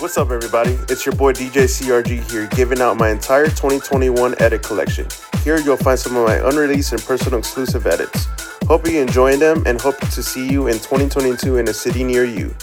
What's up, everybody? It's your boy DJ CRG here, giving out my entire 2021 edit collection. Here you'll find some of my unreleased and personal exclusive edits. Hope you're enjoying them and hope to see you in 2022 in a city near you.